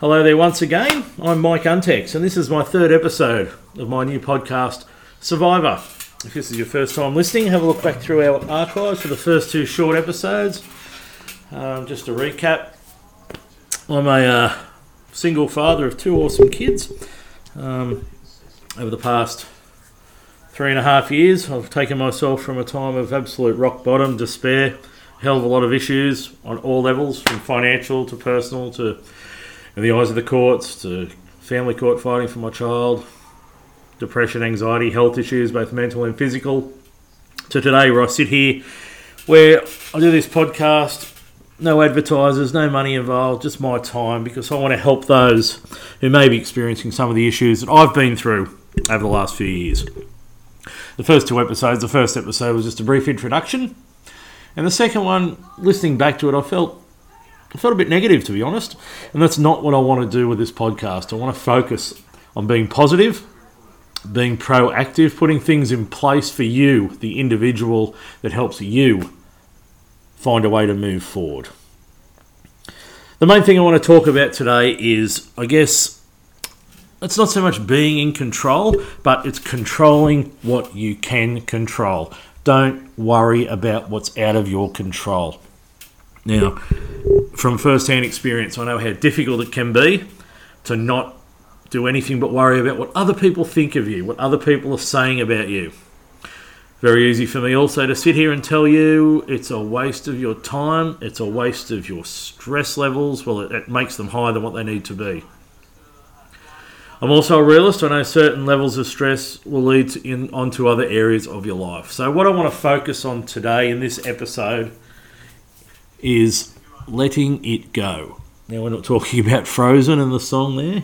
Hello there once again. I'm Mike Untex, and this is my third episode of my new podcast, Survivor. If this is your first time listening, have a look back through our archives for the first two short episodes. Um, just to recap, I'm a uh, single father of two awesome kids. Um, over the past three and a half years, I've taken myself from a time of absolute rock bottom, despair, hell of a lot of issues on all levels, from financial to personal to in the eyes of the courts, to family court fighting for my child, depression, anxiety, health issues, both mental and physical, to today where I sit here, where I do this podcast, no advertisers, no money involved, just my time, because I want to help those who may be experiencing some of the issues that I've been through over the last few years. The first two episodes, the first episode was just a brief introduction, and the second one, listening back to it, I felt I felt a bit negative, to be honest. And that's not what I want to do with this podcast. I want to focus on being positive, being proactive, putting things in place for you, the individual, that helps you find a way to move forward. The main thing I want to talk about today is, I guess, it's not so much being in control, but it's controlling what you can control. Don't worry about what's out of your control. Now, from first-hand experience, I know how difficult it can be to not do anything but worry about what other people think of you, what other people are saying about you. Very easy for me also to sit here and tell you it's a waste of your time, it's a waste of your stress levels. Well, it, it makes them higher than what they need to be. I'm also a realist. I know certain levels of stress will lead in, onto other areas of your life. So, what I want to focus on today in this episode is letting it go. Now, we're not talking about Frozen and the song there,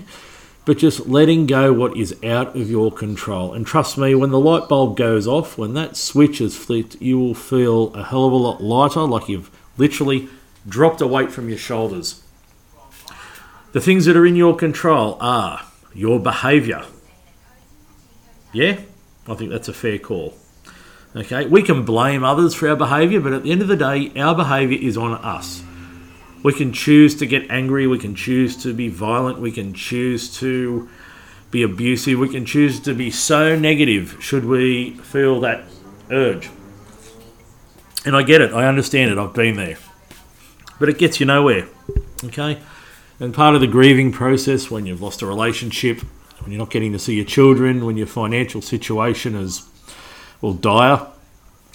but just letting go what is out of your control. And trust me, when the light bulb goes off, when that switch is flipped, you will feel a hell of a lot lighter, like you've literally dropped a weight from your shoulders. The things that are in your control are your behavior. Yeah, I think that's a fair call. Okay, we can blame others for our behavior, but at the end of the day, our behavior is on us. We can choose to get angry, we can choose to be violent, we can choose to be abusive, we can choose to be so negative should we feel that urge. And I get it, I understand it, I've been there. But it gets you nowhere. Okay? And part of the grieving process when you've lost a relationship, when you're not getting to see your children, when your financial situation is well dire,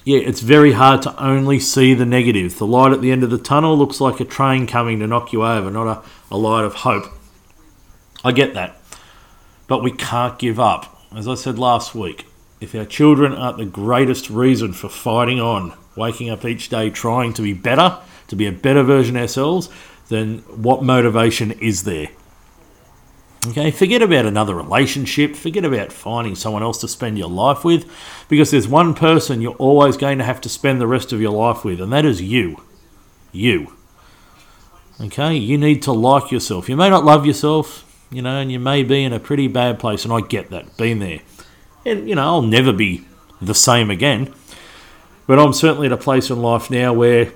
yeah, it's very hard to only see the negative. The light at the end of the tunnel looks like a train coming to knock you over, not a, a light of hope. I get that. But we can't give up. As I said last week, if our children aren't the greatest reason for fighting on, waking up each day trying to be better, to be a better version ourselves, then what motivation is there? Okay, forget about another relationship, forget about finding someone else to spend your life with, because there's one person you're always going to have to spend the rest of your life with, and that is you. You. Okay, you need to like yourself. You may not love yourself, you know, and you may be in a pretty bad place, and I get that, been there. And, you know, I'll never be the same again, but I'm certainly at a place in life now where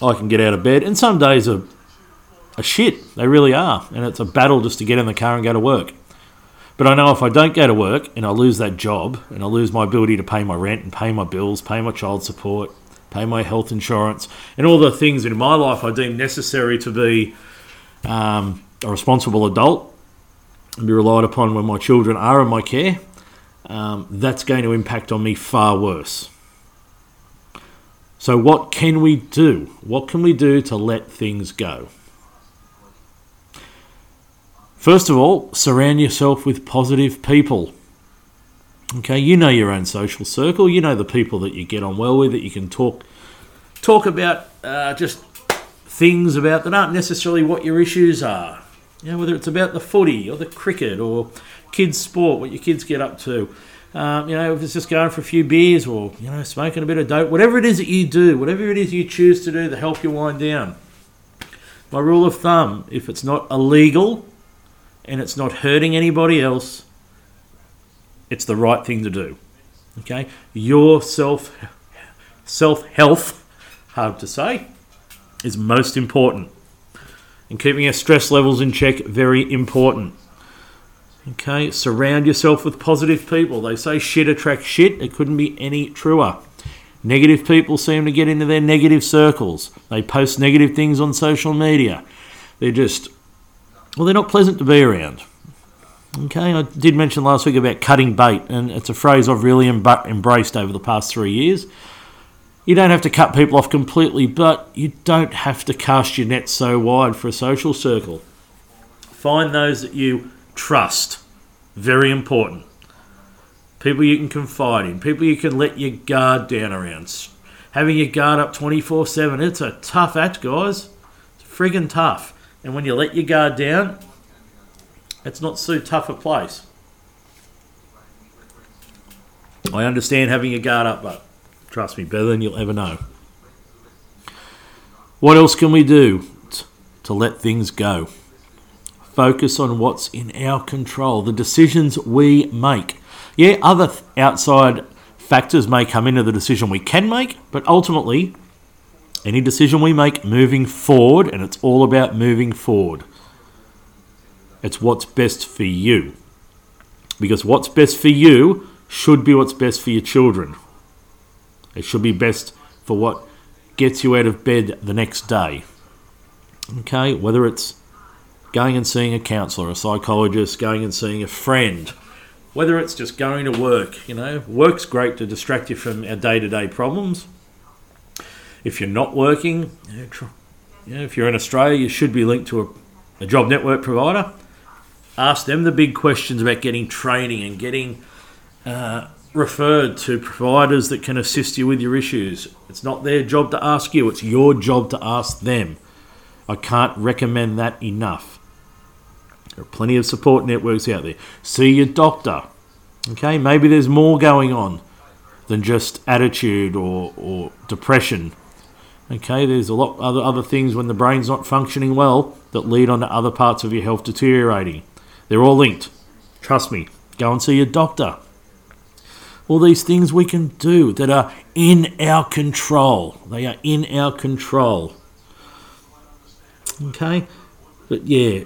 I can get out of bed, and some days are are shit. They really are. And it's a battle just to get in the car and go to work. But I know if I don't go to work and I lose that job and I lose my ability to pay my rent and pay my bills, pay my child support, pay my health insurance, and all the things in my life I deem necessary to be um, a responsible adult and be relied upon when my children are in my care, um, that's going to impact on me far worse. So, what can we do? What can we do to let things go? First of all, surround yourself with positive people. Okay, you know your own social circle. You know the people that you get on well with, that you can talk talk about uh, just things about that aren't necessarily what your issues are. You know, whether it's about the footy or the cricket or kids' sport, what your kids get up to. Um, you know, if it's just going for a few beers or you know smoking a bit of dope, whatever it is that you do, whatever it is you choose to do to help you wind down. My rule of thumb: if it's not illegal and it's not hurting anybody else, it's the right thing to do. Okay? Your self self health, hard to say, is most important. And keeping our stress levels in check, very important. Okay, surround yourself with positive people. They say shit attracts shit. It couldn't be any truer. Negative people seem to get into their negative circles. They post negative things on social media. They're just, well, they're not pleasant to be around. Okay, I did mention last week about cutting bait, and it's a phrase I've really embraced over the past three years. You don't have to cut people off completely, but you don't have to cast your net so wide for a social circle. Find those that you trust. Very important. People you can confide in, people you can let your guard down around. Having your guard up 24 7, it's a tough act, guys. It's friggin' tough. And when you let your guard down, it's not so tough a place. I understand having your guard up, but trust me, better than you'll ever know. What else can we do t- to let things go? Focus on what's in our control, the decisions we make. Yeah, other th- outside factors may come into the decision we can make, but ultimately, any decision we make moving forward, and it's all about moving forward. It's what's best for you. Because what's best for you should be what's best for your children. It should be best for what gets you out of bed the next day. Okay, whether it's going and seeing a counselor, a psychologist, going and seeing a friend, whether it's just going to work, you know, work's great to distract you from our day to day problems. If you're not working, you know, if you're in Australia, you should be linked to a, a job network provider ask them the big questions about getting training and getting uh, referred to providers that can assist you with your issues. It's not their job to ask you, it's your job to ask them. I can't recommend that enough. There are plenty of support networks out there. See your doctor. Okay, maybe there's more going on than just attitude or, or depression. Okay, there's a lot other other things when the brain's not functioning well that lead on to other parts of your health deteriorating. They're all linked. Trust me. Go and see your doctor. All these things we can do that are in our control. They are in our control. Okay? But yeah,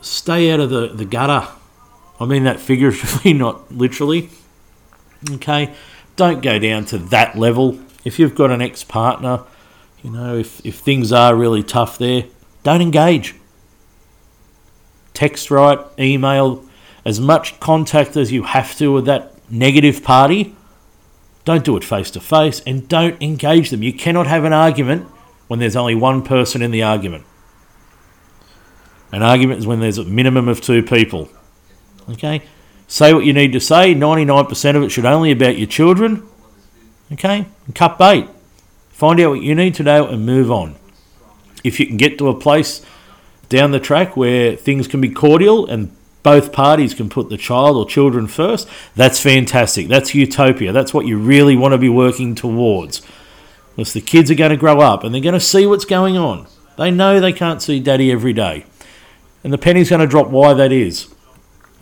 stay out of the, the gutter. I mean that figuratively, not literally. Okay? Don't go down to that level. If you've got an ex partner, you know, if, if things are really tough there, don't engage text write, email, as much contact as you have to with that negative party. Don't do it face to face and don't engage them. You cannot have an argument when there's only one person in the argument. An argument is when there's a minimum of two people. Okay? Say what you need to say. 99% of it should only about your children. Okay? And cut bait. Find out what you need to know and move on. If you can get to a place down the track where things can be cordial and both parties can put the child or children first, that's fantastic. That's utopia. That's what you really want to be working towards. Because the kids are going to grow up and they're going to see what's going on. They know they can't see daddy every day. And the penny's going to drop why that is.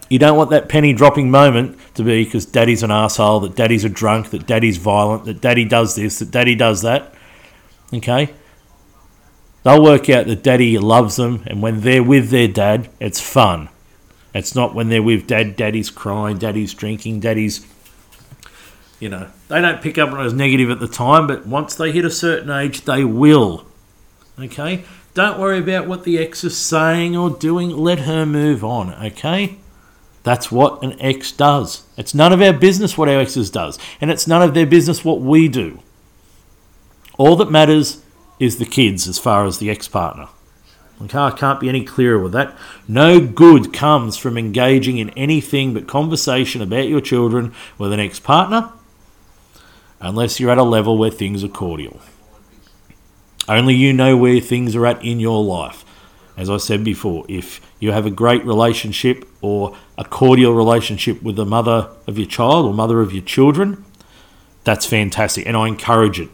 You don't want that penny dropping moment to be because daddy's an asshole, that daddy's a drunk, that daddy's violent, that daddy does this, that daddy does that. Okay? They'll work out that daddy loves them, and when they're with their dad, it's fun. It's not when they're with dad, daddy's crying, daddy's drinking, daddy's. You know, they don't pick up on it as negative at the time, but once they hit a certain age, they will. Okay? Don't worry about what the ex is saying or doing. Let her move on, okay? That's what an ex does. It's none of our business what our exes does, and it's none of their business what we do. All that matters is the kids as far as the ex partner. Okay, I can't be any clearer with that. No good comes from engaging in anything but conversation about your children with an ex partner unless you're at a level where things are cordial. Only you know where things are at in your life. As I said before, if you have a great relationship or a cordial relationship with the mother of your child or mother of your children, that's fantastic, and I encourage it.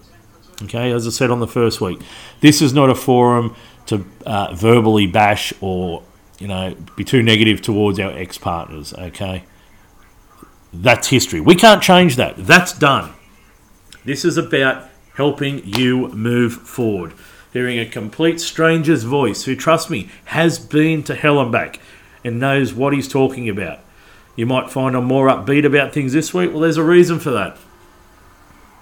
Okay, as I said on the first week, this is not a forum to uh, verbally bash or you know be too negative towards our ex partners. Okay, that's history. We can't change that. That's done. This is about helping you move forward. Hearing a complete stranger's voice who, trust me, has been to hell and back and knows what he's talking about. You might find I'm more upbeat about things this week. Well, there's a reason for that.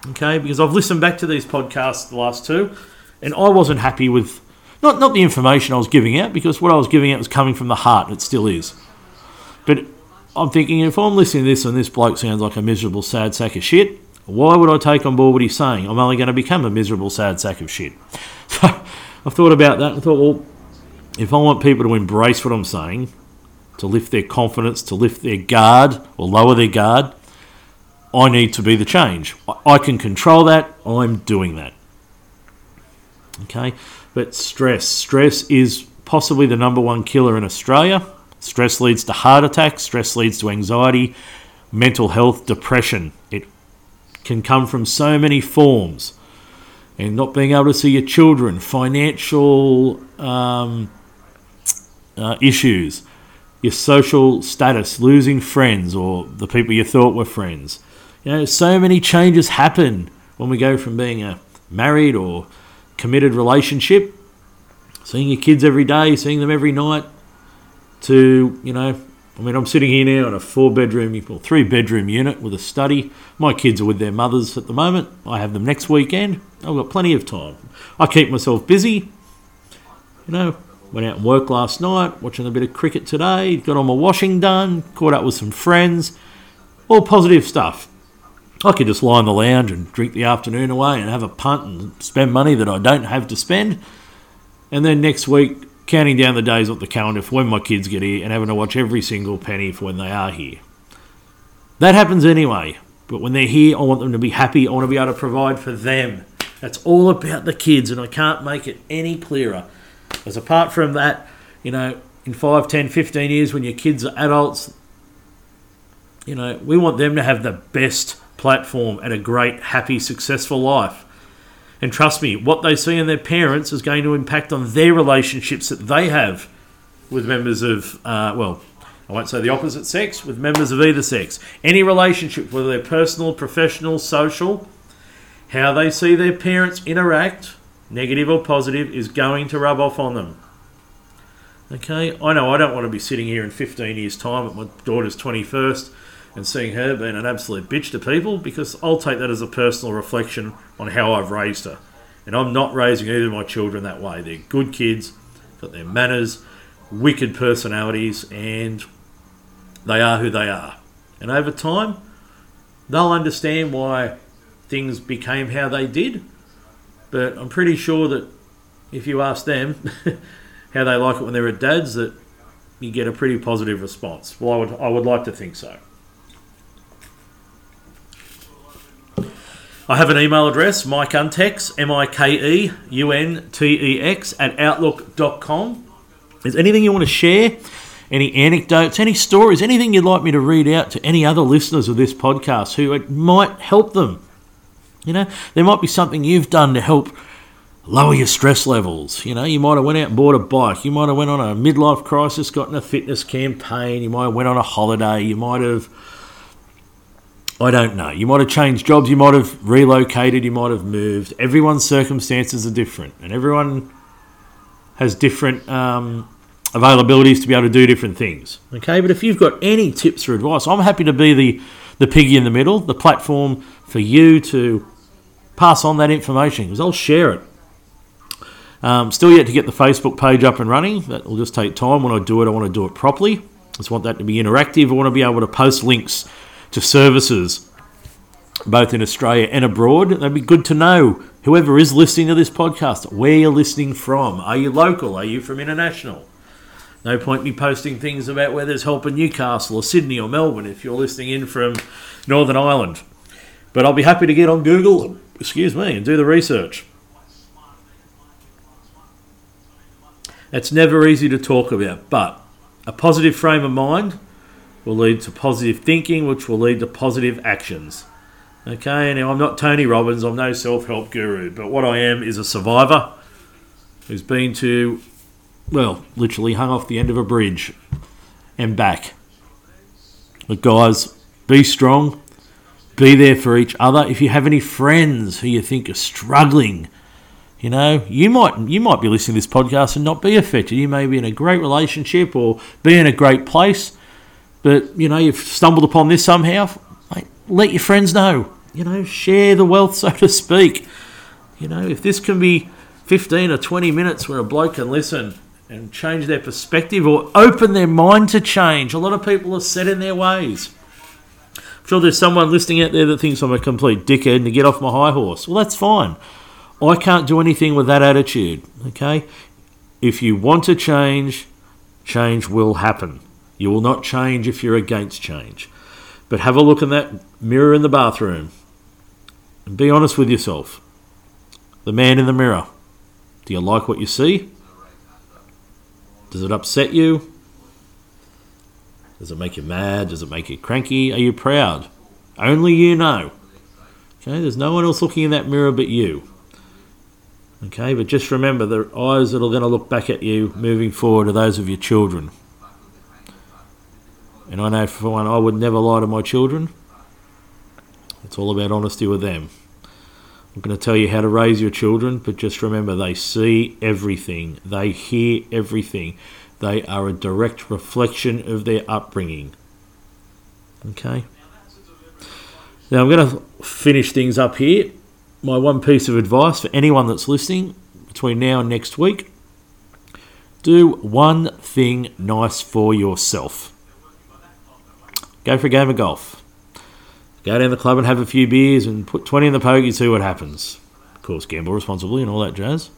Okay, because I've listened back to these podcasts, the last two, and I wasn't happy with not not the information I was giving out because what I was giving out was coming from the heart. It still is. But I'm thinking if I'm listening to this and this bloke sounds like a miserable, sad sack of shit, why would I take on board what he's saying? I'm only going to become a miserable, sad sack of shit. So I thought about that and thought, well, if I want people to embrace what I'm saying, to lift their confidence, to lift their guard or lower their guard, I need to be the change. I can control that. I'm doing that. Okay, but stress. Stress is possibly the number one killer in Australia. Stress leads to heart attacks, stress leads to anxiety, mental health, depression. It can come from so many forms. And not being able to see your children, financial um, uh, issues, your social status, losing friends or the people you thought were friends. You know, so many changes happen when we go from being a married or committed relationship, seeing your kids every day, seeing them every night, to, you know, I mean, I'm sitting here now in a four bedroom, or three bedroom unit with a study. My kids are with their mothers at the moment. I have them next weekend. I've got plenty of time. I keep myself busy. You know, went out and worked last night, watching a bit of cricket today, got all my washing done, caught up with some friends. All positive stuff. I could just lie in the lounge and drink the afternoon away and have a punt and spend money that I don't have to spend. And then next week, counting down the days on the calendar for when my kids get here and having to watch every single penny for when they are here. That happens anyway. But when they're here, I want them to be happy. I want to be able to provide for them. That's all about the kids, and I can't make it any clearer. As apart from that, you know, in 5, 10, 15 years when your kids are adults, you know, we want them to have the best platform and a great, happy, successful life. And trust me, what they see in their parents is going to impact on their relationships that they have with members of, uh, well, I won't say the opposite sex, with members of either sex. Any relationship, whether they're personal, professional, social, how they see their parents interact, negative or positive, is going to rub off on them. Okay, I know I don't want to be sitting here in 15 years' time at my daughter's 21st and seeing her being an absolute bitch to people because I'll take that as a personal reflection on how I've raised her. And I'm not raising either of my children that way. They're good kids, got their manners, wicked personalities, and they are who they are. And over time, they'll understand why things became how they did. But I'm pretty sure that if you ask them how they like it when they're at dad's, that you get a pretty positive response. Well, I would, I would like to think so. I have an email address, Mike Untex, M I K E U N T E X, at outlook.com. Is anything you want to share? Any anecdotes, any stories, anything you'd like me to read out to any other listeners of this podcast who it might help them? You know, there might be something you've done to help lower your stress levels. You know, you might have went out and bought a bike. You might have went on a midlife crisis, gotten a fitness campaign. You might have went on a holiday. You might have I don't know. You might have changed jobs, you might have relocated, you might have moved. Everyone's circumstances are different, and everyone has different um, availabilities to be able to do different things. Okay, but if you've got any tips or advice, I'm happy to be the, the piggy in the middle, the platform for you to pass on that information because I'll share it. Um, still yet to get the Facebook page up and running. That will just take time. When I do it, I want to do it properly. I just want that to be interactive. I want to be able to post links to services both in Australia and abroad. That'd be good to know. Whoever is listening to this podcast, where you're listening from. Are you local? Are you from international? No point me posting things about where there's help in Newcastle or Sydney or Melbourne if you're listening in from Northern Ireland. But I'll be happy to get on Google, excuse me, and do the research. It's never easy to talk about, but a positive frame of mind will lead to positive thinking, which will lead to positive actions. Okay, now I'm not Tony Robbins, I'm no self help guru, but what I am is a survivor who's been to, well, literally hung off the end of a bridge and back. But guys, be strong, be there for each other. If you have any friends who you think are struggling You know, you might you might be listening to this podcast and not be affected. You may be in a great relationship or be in a great place, but you know you've stumbled upon this somehow. Mate, let your friends know. You know, share the wealth, so to speak. You know, if this can be 15 or 20 minutes where a bloke can listen and change their perspective or open their mind to change, a lot of people are set in their ways. I'm sure there's someone listening out there that thinks I'm a complete dickhead and to get off my high horse. Well, that's fine. I can't do anything with that attitude, okay? If you want to change, change will happen. You will not change if you're against change. But have a look in that mirror in the bathroom and be honest with yourself. The man in the mirror. Do you like what you see? Does it upset you? Does it make you mad? Does it make you cranky? Are you proud? Only you know. Okay, there's no one else looking in that mirror but you. Okay, but just remember the eyes that are going to look back at you moving forward are those of your children. And I know for one, I would never lie to my children. It's all about honesty with them. I'm going to tell you how to raise your children, but just remember they see everything, they hear everything. They are a direct reflection of their upbringing. Okay? Now I'm going to finish things up here my one piece of advice for anyone that's listening between now and next week do one thing nice for yourself. Go for a game of golf. Go down the club and have a few beers and put 20 in the pokey, see what happens. Of course, gamble responsibly and all that jazz.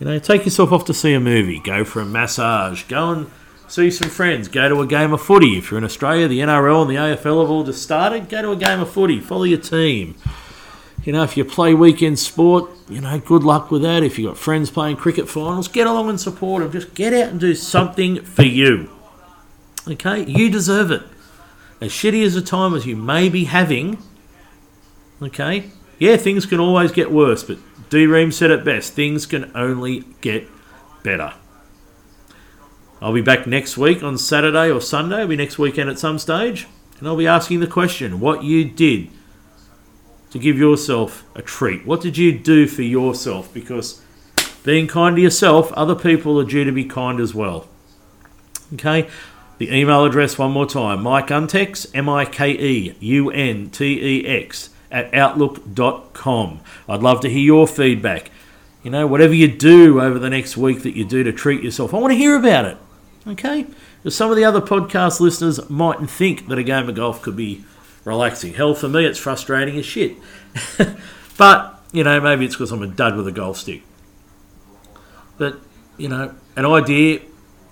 You know, take yourself off to see a movie, go for a massage, go and see some friends, go to a game of footy. If you're in Australia, the NRL and the AFL have all just started, go to a game of footy, follow your team. You know, if you play weekend sport, you know, good luck with that. If you've got friends playing cricket finals, get along and support them. Just get out and do something for you. Okay? You deserve it. As shitty as a time as you may be having, okay? Yeah, things can always get worse, but D Ream said it best things can only get better. I'll be back next week on Saturday or Sunday, I'll be next weekend at some stage, and I'll be asking the question what you did to give yourself a treat? What did you do for yourself? Because being kind to yourself, other people are due to be kind as well. Okay? The email address, one more time Mike Untex, M I K E U N T E X, at outlook.com. I'd love to hear your feedback. You know, whatever you do over the next week that you do to treat yourself, I want to hear about it. Okay? Because some of the other podcast listeners mightn't think that a game of golf could be relaxing. Hell, for me, it's frustrating as shit. but, you know, maybe it's because I'm a dud with a golf stick. But, you know, an idea,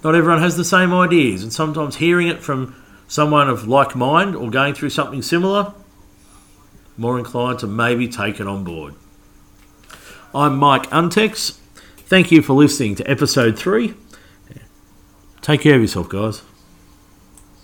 not everyone has the same ideas. And sometimes hearing it from someone of like mind or going through something similar, more inclined to maybe take it on board. I'm Mike Untex. Thank you for listening to episode three. Take care of yourself, guys.